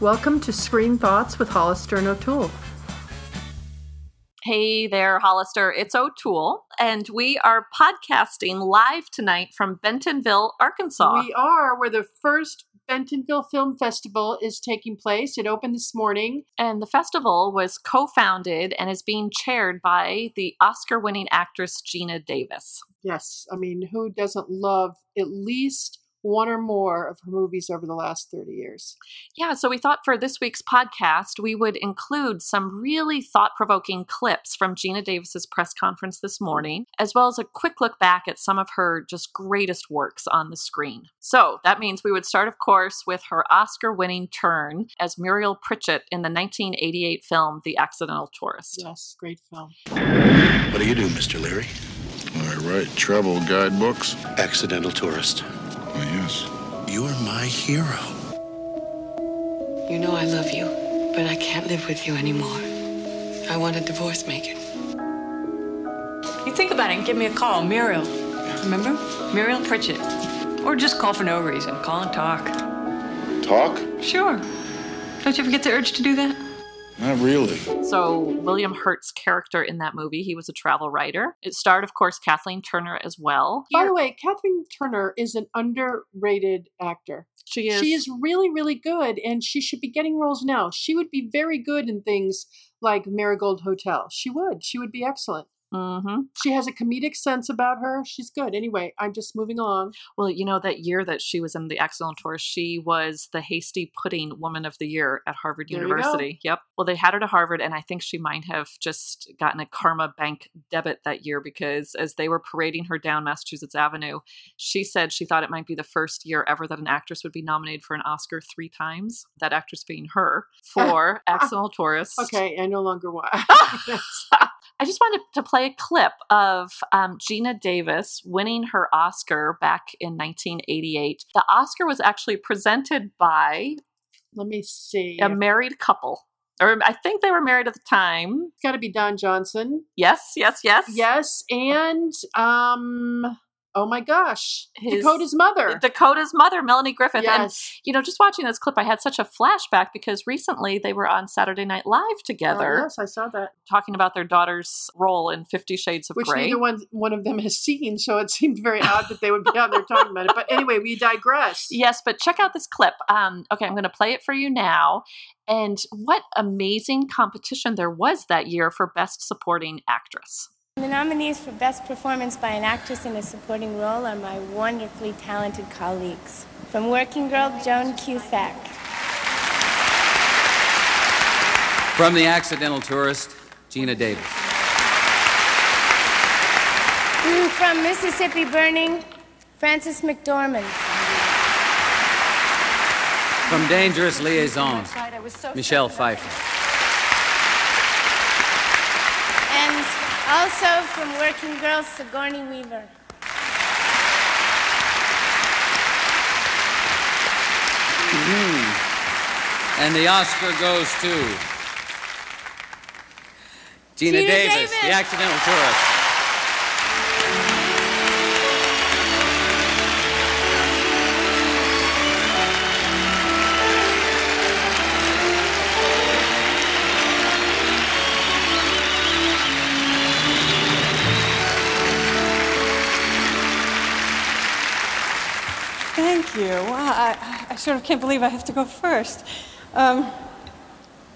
Welcome to Screen Thoughts with Hollister and O'Toole. Hey there, Hollister. It's O'Toole, and we are podcasting live tonight from Bentonville, Arkansas. We are where the first Bentonville Film Festival is taking place. It opened this morning. And the festival was co founded and is being chaired by the Oscar winning actress Geena Davis. Yes, I mean, who doesn't love at least one or more of her movies over the last 30 years. Yeah, so we thought for this week's podcast, we would include some really thought provoking clips from Geena Davis's press conference this morning, as well as a quick look back at some of her just greatest works on the screen. So that means we would start, of course, with her Oscar winning turn as Muriel Pritchett in the 1988 film The Accidental Tourist. Yes, great film. What do you do, Mr. Leary? I write travel guidebooks. Accidental tourist. Why, yes. You're my hero. You know I love you, but I can't live with you anymore. I want a divorce, Megan. You think about it and give me a call, Muriel. Remember? Muriel Pritchett. Or just call for no reason. Call and talk. Talk? Sure. Don't you ever get the urge to do that? Not really. So, William Hurt's character in that movie, he was a travel writer. It starred, of course, Kathleen Turner as well. By the way, Kathleen Turner is an underrated actor. she is. She is really, really good, and she should be getting roles now. She would be very good in things like Marigold Hotel. She would. She would be excellent. Hmm She has a comedic sense about her. She's good. Anyway, I'm just moving along. Well, you know, that year that she was in the Accidental Tour, she was the Hasty Pudding Woman of the Year at Harvard There. University. Yep. Well, they had her to Harvard, and I think she might have just gotten a Karma Bank debit that year because as they were parading her down Massachusetts Avenue, she said she thought it might be the first year ever that an actress would be nominated for an Oscar three times. That actress being her for Accidental Tourist. Okay, I no longer want. I just wanted to play a clip of um, Geena Davis winning her Oscar back in 1988. The Oscar was actually presented by Let me see. a married couple, or I think they were married at the time. It's got to be Don Johnson. Yes, yes, yes. Yes, and um, oh my gosh, His- Dakota's mother. Dakota's mother, Melanie Griffith. And, yes, you know, just watching this clip, I had such a flashback because recently they were on Saturday Night Live Oh, together yes, I saw that. talking about their daughter's role in Fifty Shades of Which Grey. neither one one of them has seen, so it seemed very odd that they would be out there talking about it. But anyway, we digress. Yes, but check out this clip. Um, okay, I'm going to play it for you now. And what amazing competition there was that year for Best Supporting Actress. The nominees for Best Performance by an Actress in a Supporting Role are my wonderfully talented colleagues. From Working Girl, Joan Cusack. From The Accidental Tourist, Geena Davis. Mm, From Mississippi Burning, Frances McDormand. From Dangerous Liaisons, Michelle Pfeiffer. And also from Working Girls, Sigourney Weaver. Hmm. And the Oscar goes to Geena, Geena Davis, Davis. The Accidental Tourist. You. Wow, I, I sort of can't believe I have to go first. Um,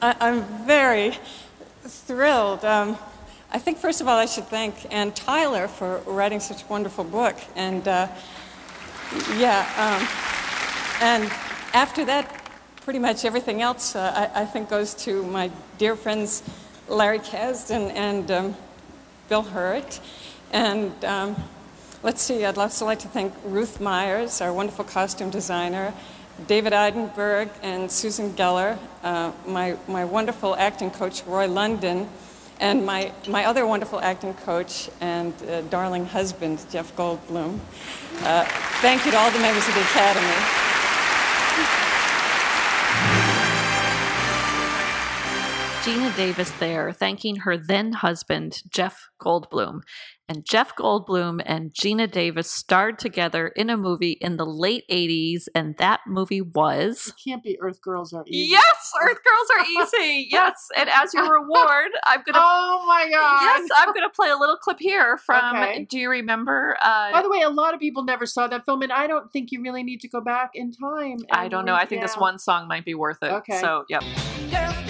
I, I'm very thrilled. Um, I think, first of all, I should thank Anne Tyler for writing such a wonderful book. And uh, yeah, um, and after that, pretty much everything else, uh, I, I think, goes to my dear friends Larry Kasdan and um, Bill Hurt. And um, let's see, I'd also like to thank Ruth Myers, our wonderful costume designer, David Eidenberg and Susan Geller, uh, my, my wonderful acting coach, Roy London, and my, my other wonderful acting coach and uh, darling husband, Jeff Goldblum. Uh, thank you to all the members of the Academy. Geena Davis there thanking her then husband, Jeff Goldblum. And Jeff Goldblum and Geena Davis starred together in a movie in the late 80s, and that movie was. It Can't be Earth Girls Are Easy. Yes, Earth Girls Are Easy. Yes, and as your reward, I'm gonna. Oh my god! Yes, I'm gonna play a little clip here from. Okay. Do you remember? Uh, By the way, a lot of people never saw that film, and I don't think you really need to go back in time. I don't know. I think this one song might be worth it. Okay. So, yep. Girls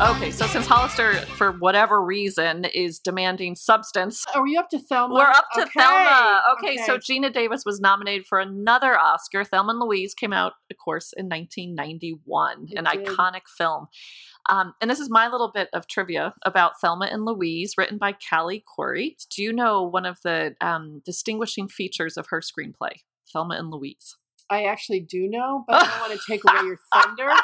Okay, so since Hollister, for whatever reason, is demanding substance, Are we up to Thelma? we're up to Okay. Thelma. Okay, so Geena Davis was nominated for another Oscar. Thelma and Louise came out, of course, in 1991, It an did. iconic film. Um, and this is my little bit of trivia about Thelma and Louise, written by Callie Khouri. Do you know one of the um, distinguishing features of her screenplay, Thelma and Louise? I actually do know, but I don't want to take away your thunder.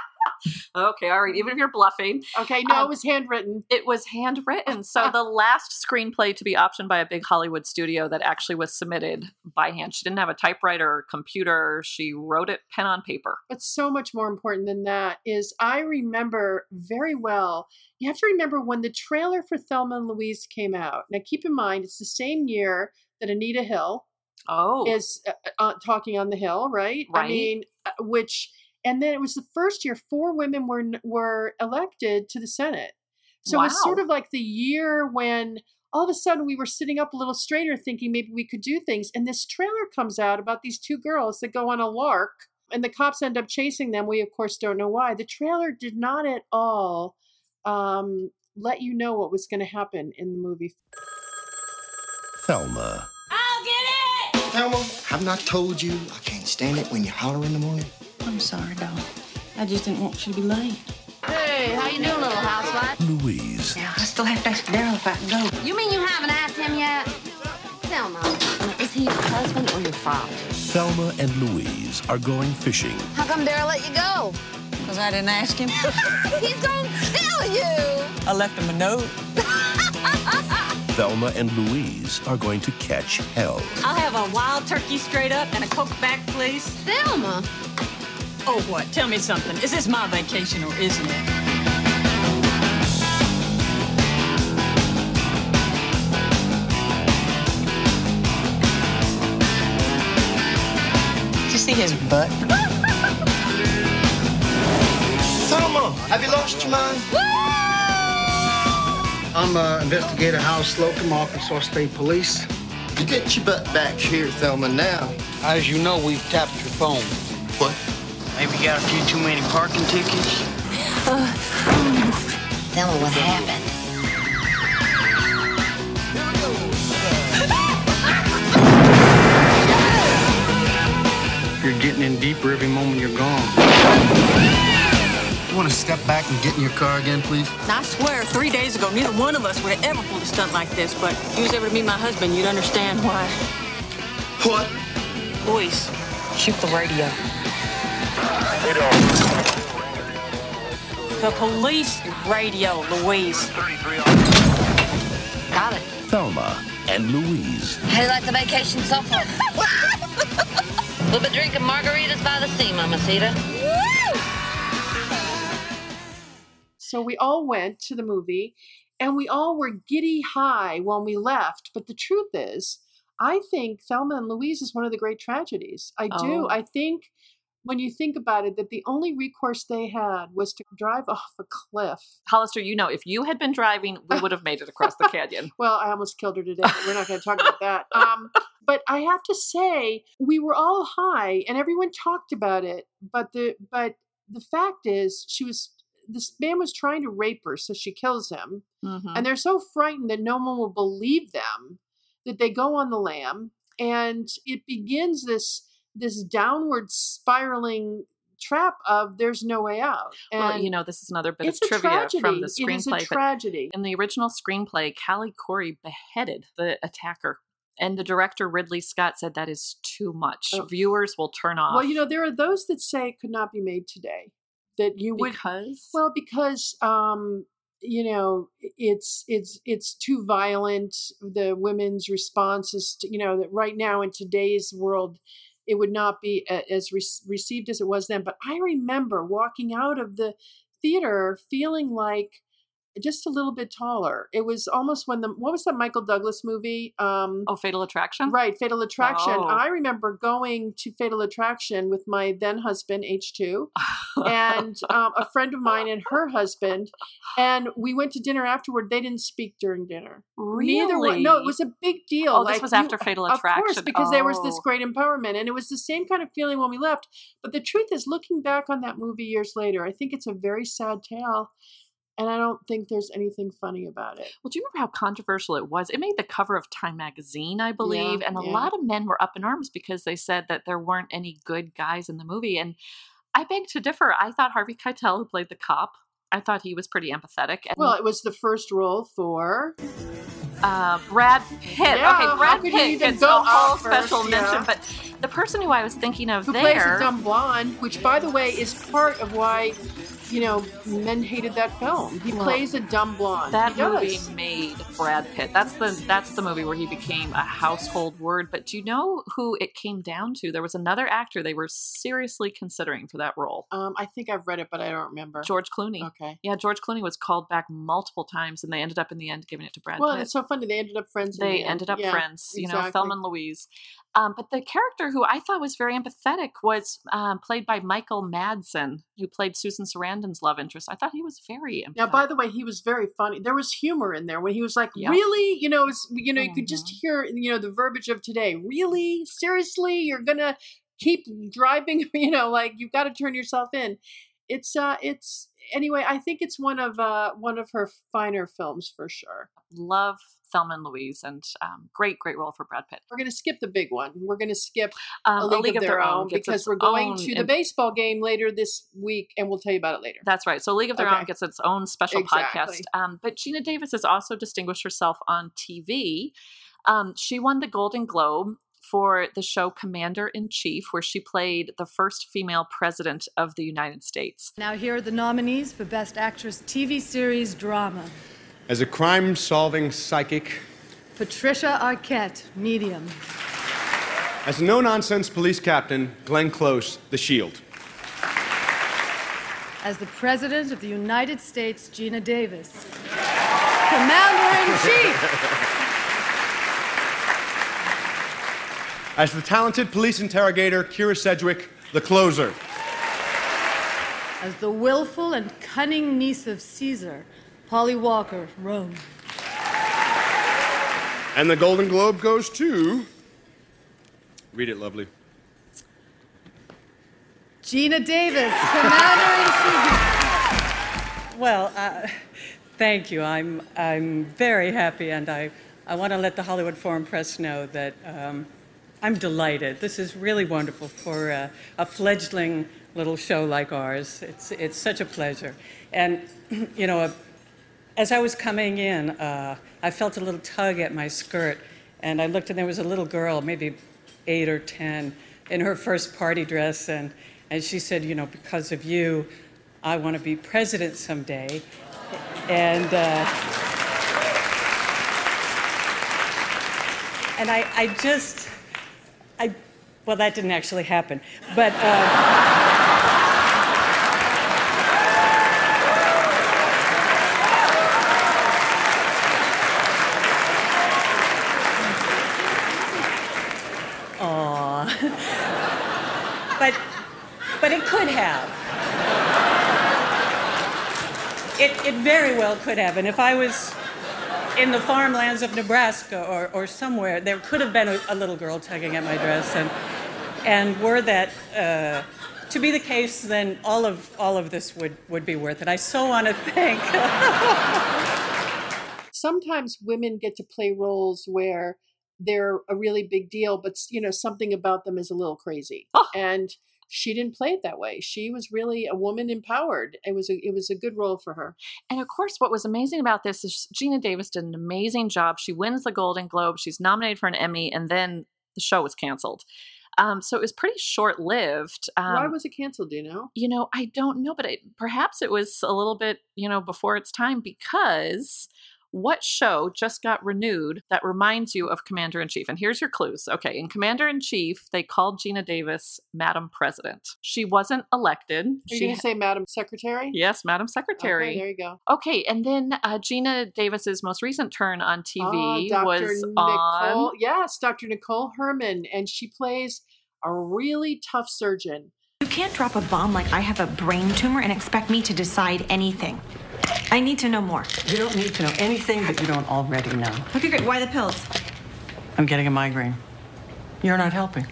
Okay, all right. Even if you're bluffing, Okay, no, Um, it was handwritten. It was handwritten. So the last screenplay to be optioned by a big Hollywood studio that actually was submitted by hand. She didn't have a typewriter or computer. She wrote it pen on paper. But so much more important than that is I remember very well. You have to remember when the trailer for Thelma and Louise came out. Now, keep in mind, it's the same year that Anita Hill Oh, is uh, uh, talking on the Hill, right? right? I mean, uh, which, and then it was the first year four women were were elected to the Senate. So it was sort of like the year when all of a sudden we were sitting up a little straighter, thinking maybe we could do things. And this trailer comes out about these two girls that go on a lark, and the cops end up chasing them. We of course don't know why. The trailer did not at all um, let you know what was going to happen in the movie. Thelma. I'll get it! Thelma, i've not told you I can't stand it when you holler in the morning. I'm sorry, doll. I just didn't want you to be late. Hey, how you doing, little housewife? Louise. Now, I still have to ask Daryl if I can go. You mean you haven't asked him yet? Thelma, is he your husband or your father? Thelma and Louise are going fishing. How come Daryl let you go? Because I didn't ask him. He's gonna kill you! I left him a note. Thelma and Louise are going to catch hell. I'll have a wild turkey straight up and a Coke back, please. Thelma! Oh, what? Tell me something. Is this my vacation or isn't it? Did you see his butt? Thelma, have you lost your mind? I'm uh, investigator Hal Slocum, Arkansas State Police. You get your butt back here, Thelma, now. As you know, we've tapped your phone. What? Maybe you got a few too many parking tickets. Uh, Thelma, what happened? You're getting in deeper every moment you're gone. You want to step back and get in your car again, please? I swear, three days ago, neither one of us would have ever pulled a stunt like this, but if you was ever to meet my husband, you'd understand why. What? Boys, shoot the radio. The police radio, Louise. Got it. Thelma and Louise. How do you like the vacation so far? we'll be drinking margaritas by the sea, Mamacita. So we all went to the movie and we all were giddy high when we left. But the truth is, I think Thelma and Louise is one of the great tragedies. I do. Oh. I think when you think about it, that the only recourse they had was to drive off a cliff. Hollister, you know, if you had been driving, we would have made it across the canyon. Well, I almost killed her today, but we're not going to talk about that. Um, but I have to say, we were all high, and everyone talked about it. But the but the fact is, she was this man was trying to rape her, so she kills him, Mhm. and they're so frightened that no one will believe them that they go on the lam, and it begins this this downward spiraling trap of there's no way out. And well, you know, this is another bit of trivia tragedy. from the screenplay. It is a tragedy. in the original screenplay, Callie Khouri beheaded the attacker. And the director Ridley Scott said that is too much. Oh. Viewers will turn off. Well, you know, there are those that say it could not be made today. That you would because well because um you know it's it's it's too violent the women's response is to, you know that right now in today's world it would not be as re- received as it was then. But i remember walking out of the theater feeling like just a little bit taller. It was almost when the what was that michael douglas movie? Um oh fatal attraction? right fatal attraction. Oh. i remember going to fatal attraction with my then husband h2 and um, a friend of mine and her husband and we went to dinner afterward. They didn't speak during dinner. Neither one no it was a big deal Oh, this like was you- after Fatal of course Attraction. because there was this Oh. great empowerment and it was the same kind of feeling when we left. But the truth is looking back on that movie years later i think it's a very sad tale and i don't think there's anything funny about it Well, do you remember how controversial it was? It made the cover of Time magazine, I believe, and a yeah. lot of men were up in arms because they said that there weren't any good guys in the movie. And I beg to differ. I thought Harvey Keitel, who played the cop, I thought he was pretty empathetic. And well it was the first role for uh, Brad Pitt. Yeah, okay, Brad Pitt gets a whole first, special yeah. mention. But the person who I was thinking of who plays there, a dumb blonde, which, by the way, is part of why, you know, men hated that film. He Well, plays a dumb blonde. that he movie made Brad Pitt. That's the that's the movie where he became a household word. But do you know who it came down to? There was another actor they were seriously considering for that role. Um, I think I've read it, but I don't remember. George Clooney. Okay. Yeah, George Clooney was called back multiple times, and they ended up in the end giving it to Brad Well, Pitt. it's so funny. They ended up friends. they the end. ended up Yeah, friends, you know. Thelma and Louise. Um, but the character who I thought was very empathetic was um, played by Michael Madsen, who played Susan Sarandon's love interest. I thought he was very empathetic. Now, by the way, he was very funny. There was humor in there when he was like, Yeah. "Really?" You know, you know, you could just Mhm. hear, you know, the verbiage of today. Really, seriously, you're gonna keep driving? You know, like you've got to turn yourself in. It's, uh, it's anyway. I think it's one of, uh, one of her finer films for sure. love Thelma and Louise, and um, great, great role for Brad Pitt. We're gonna skip the big one. We're gonna skip Um, a league, of, their, own, because we're going to the in- baseball game later this week, and we'll tell you about it later. That's right. So League of Their Okay. Own gets its own special podcast. Um, but Geena Davis has also distinguished herself on TV. Um, she won the Golden Globe for the show Commander in Chief, where she played the first female president of the United States. Now, here are the nominees for Best Actress TV Series Drama As a crime solving psychic, Patricia Arquette, medium. as a no nonsense police captain, Glenn Close, The Shield. As the President of the United States, Geena Davis. Commander in Chief. As the talented police interrogator, Kyra Sedgwick, The Closer. As the willful and cunning niece of Caesar, Polly Walker, Rome. And the Golden Globe goes to. Read it, lovely. Geena Davis, Commander in Chief. Well, uh, thank you. I'm, I'm very happy, and I, I want to let the Hollywood Foreign Press know that um, I'm delighted. This is really wonderful for uh, a fledgling little show like ours. It's, it's such a pleasure. And, you know, uh, as I was coming in, uh, I felt a little tug at my skirt, and I looked, and there was a little girl, maybe eight or ten, in her first party dress, and, and she said, You know, because of you, I want to be president someday. And, uh, and I, I just, I, well, that didn't actually happen. But, uh, but, but it could have. It, it very well could have. And if I was in the farmlands of Nebraska or, or somewhere, there could have been a, a little girl tugging at my dress. And, and were that uh, to be the case, then all of, all of this would, would be worth it. I so want to thank. Sometimes women get to play roles where they're a really big deal, but you know something about them is a little crazy. And she didn't play it that way. She was really a woman empowered. It was a, it was a good role for her. And of course, what was amazing about this is Geena Davis did an amazing job. She wins the Golden Globe. She's nominated for an Emmy, and then the show was canceled. Um, so it was pretty short lived. Um, Why was it canceled? Do you know? you know, I don't know, but it, perhaps it was a little bit, you know, before its time because what show just got renewed that reminds you of Commander in Chief? And here's your clues. Okay, in Commander in Chief, they called Geena Davis Madam President. She wasn't elected. Are you she going to say Madam Secretary? Yes, Madam Secretary. Okay, there you go. Okay, and then uh, Geena Davis's most recent turn on TV Ah, Dr. was Nicole, on. Yes, Dr. Nicole Herman, and she plays a really tough surgeon. You can't drop a bomb like I have a brain tumor and expect me to decide anything. I need to know more. You don't need to know anything that you don't already know. Okay, great. Why the pills? I'm getting a migraine. You're not helping.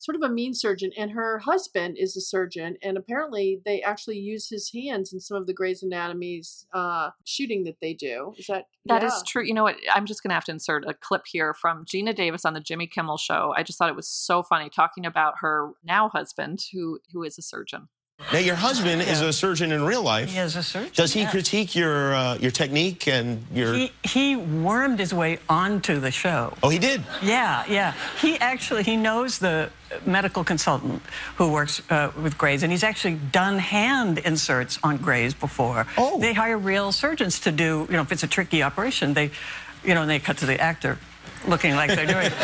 Sort of a mean surgeon, and her husband is a surgeon, and apparently they actually use his hands in some of the Grey's Anatomy's uh, shooting that they do. Is that That is yeah. true. You know what? I'm just going to have to insert a clip here from Geena Davis on the Jimmy Kimmel show. I just thought it was so funny talking about her now husband, who who is a surgeon. Now, your husband is a surgeon in real life. He is a surgeon. Does he yeah. critique your uh, your technique and your? He, he wormed his way onto the show. oh, he did. Yeah, yeah. He actually he knows the medical consultant who works uh, with Grey's, and he's actually done hand inserts on Grey's before. Oh. They hire real surgeons to do, you know, if it's a tricky operation, they, you know, and they cut to the actor looking like they're doing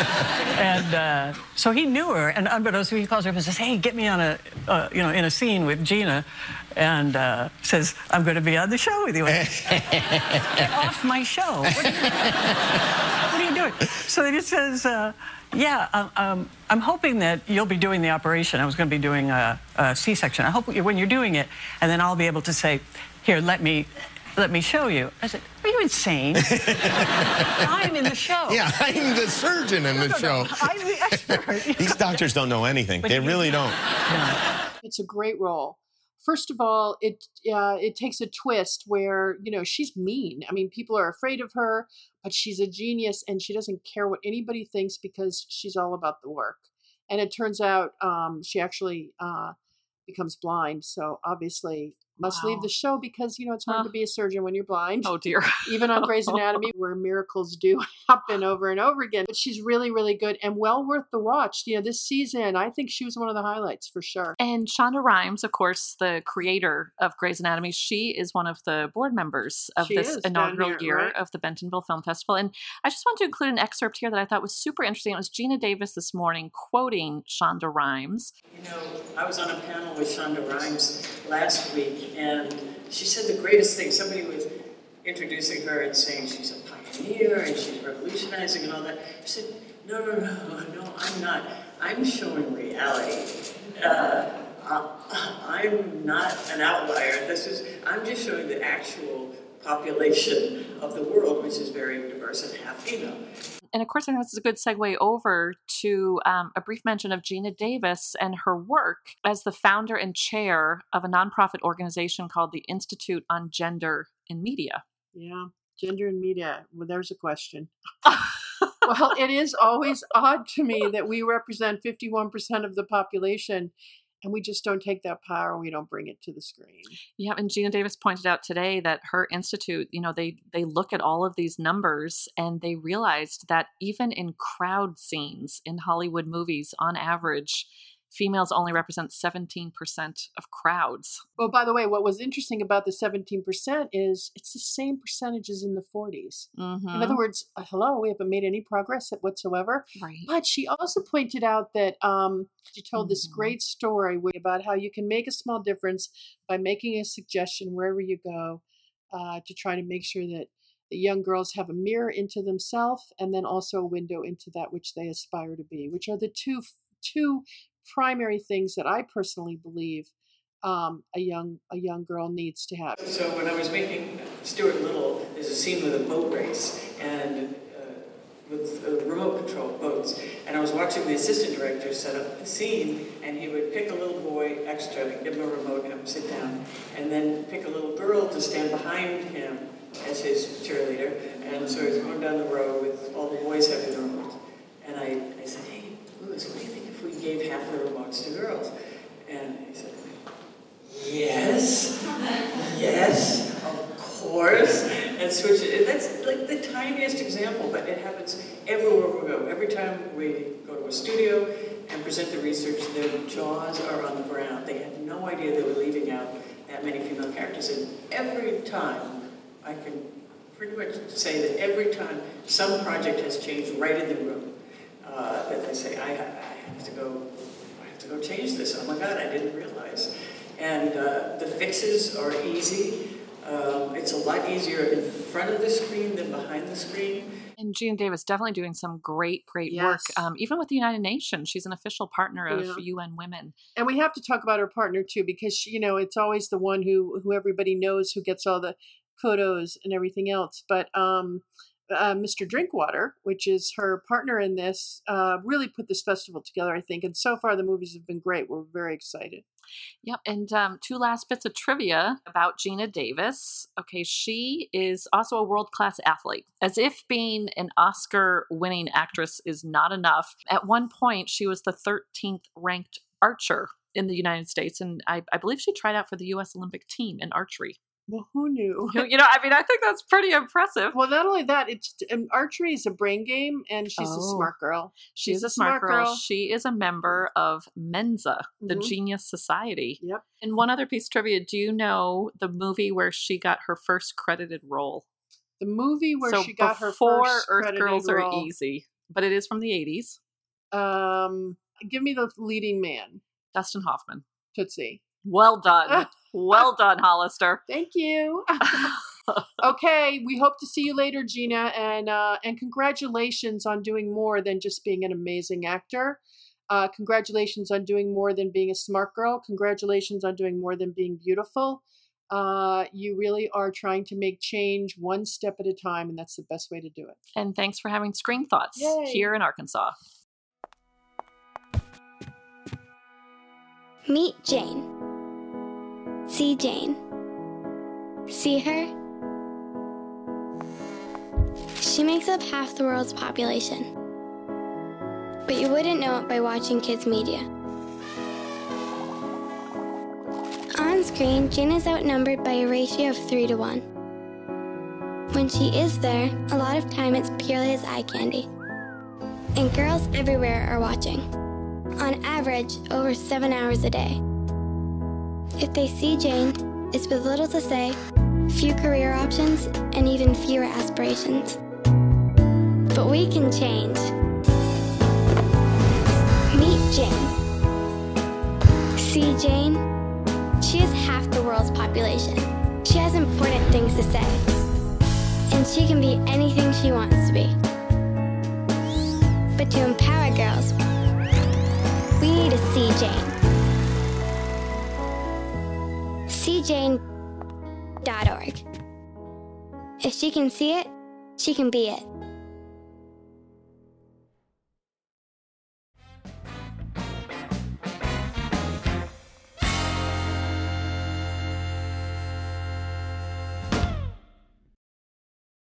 and uh, so he knew her, and unbeknownst to him, he calls her up and says, "Hey, get me on a, uh, you know, in a scene with Geena," and uh, says, "I'm going to be on the show with you." get off my show. What are you, what are you doing? So he just says, uh, yeah, um, um, I'm hoping that you'll be doing the operation. I was going to be doing a, a C-section. I hope when you're doing it, and then I'll be able to say, here, let me, let me show you. I said, are you insane? I'm in the show. Yeah, I'm the surgeon in the No, no, show. no, I'm the expert. These doctors don't know anything. But They you- really don't. It's a great role. First of all, it uh, it takes a twist where you know she's mean. I mean, people are afraid of her, but she's a genius and she doesn't care what anybody thinks because she's all about the work. And it turns out um, she actually uh, becomes blind, so obviously must leave the show because you know it's hard to be a surgeon when you're blind. Oh dear. Even on Grey's Anatomy, where miracles do happen over and over again. But she's really, really good and well worth the watch. You know, this season, I think she was one of the highlights for sure. And Shonda Rhimes, of course, the creator of Grey's Anatomy, she is one of the board members of She this inaugural here, year right? of the Bentonville Film Festival. And I just want to include an excerpt here that I thought was super interesting. It was Geena Davis this morning quoting Shonda Rhimes. You know, I was on a panel with Shonda Rhimes last week, and she said the greatest thing. Somebody was introducing her and saying she's a pioneer and she's revolutionizing and all that. She said, No, no, no, no, I'm not. I'm showing reality. Uh, I'm not an outlier. This is, I'm just showing the actual population of the world, which is very diverse and half female. And of course, I think this is a good segue over to um, a brief mention of Geena Davis and her work as the founder and chair of a nonprofit organization called the Institute on Gender in Media. Yeah, gender and media. Well, there's a question. well, it is always odd to me that we represent 51% of the population and we just don't take that power we don't bring it to the screen. Yeah, and Geena Davis pointed out today that her institute, you know, they they look at all of these numbers and they realized that even in crowd scenes in Hollywood movies, on average, females only represent 17% of crowds. Well, by the way, what was interesting about the 17% is it's the same percentages in the 40s. In Mhm. other words, uh, hello, we haven't made any progress whatsoever. Right. But she also pointed out that um, she told this Mhm. great story about how you can make a small difference by making a suggestion wherever you go uh, to try to make sure that the young girls have a mirror into themselves and then also a window into that which they aspire to be, which are the two two primary things that I personally believe um, a young a young girl needs to have. So when I was making Stuart Little, there's a scene with a boat race and uh, with uh, remote control boats, and I was watching the assistant director set up the scene, and he would pick a little boy extra, give him a remote, and have him sit down, and then pick a little girl to stand behind him as his cheerleader, and so he's going down the road with all the boys having the remotes, and I, I said, hey, Louis, what do you think gave half the remotes to girls? And he said, Yes, yes, of course. And switch it. And that's like the tiniest example, but it happens everywhere we go. Every time we go to a studio and present the research, their jaws are on the ground. They had no idea they were leaving out that many female characters. And every time, I can pretty much say that every time some project has changed right in the room, uh, that they say, I, I have to go, I have to go change this. Oh my God, I didn't realize. And uh, the fixes are easy. Um, it's a lot easier in front of the screen than behind the screen. And Geena Davis definitely doing some great, great work. Yes. Um, even with the United Nations, she's an official partner of Yeah. UN Women. And we have to talk about her partner too, because she, you know it's always the one who who everybody knows who gets all the kudos and everything else. But um, uh, Mr. Drinkwater, which is her partner in this, uh, really put this festival together, I think. And so far, the movies have been great. We're very excited. Yep. And um, two last bits of trivia about Geena Davis. Okay, she is also a world class athlete. As if being an Oscar winning actress is not enough, at one point she was the 13th ranked archer in the United States. And I, I believe she tried out for the U.S. Olympic team in archery. Well, who knew? You know, I mean, I think that's pretty impressive. Well, not only that, it's um, archery is a brain game, and she's a Oh. smart girl. She's a smart girl. She is a member of Mensa, the Mhm. Genius Society. Yep. And one other piece of trivia do you know the movie where she got her first credited role? The movie where so she got her first Earth credited Girls role. are easy, but it is from the 80s. Um, give me the leading man, Dustin Hoffman. Tootsie. Well done. well done, Hollister. Thank you. okay, we hope to see you later, Geena, and uh, and congratulations on doing more than just being an amazing actor. Uh, congratulations on doing more than being a smart girl. Congratulations on doing more than being beautiful. Uh, you really are trying to make change one step at a time, and that's the best way to do it. And thanks for having Screen Thoughts Yay. here in Arkansas. Meet Jane. See Jane. See her? She makes up half the world's population. But you wouldn't know it by watching kids' media. On screen, Jane is outnumbered by a ratio of 3 to 1. When she is there, a lot of time it's purely as eye candy. And girls everywhere are watching. On average, over 7 hours a day. If they see Jane, it's with little to say, few career options, and even fewer aspirations. But we can change. Meet Jane. See Jane? She is half the world's population. She has important things to say. And she can be anything she wants to be. But to empower girls, we need to see Jane. SeeJane.org. If she can see it, she can be it.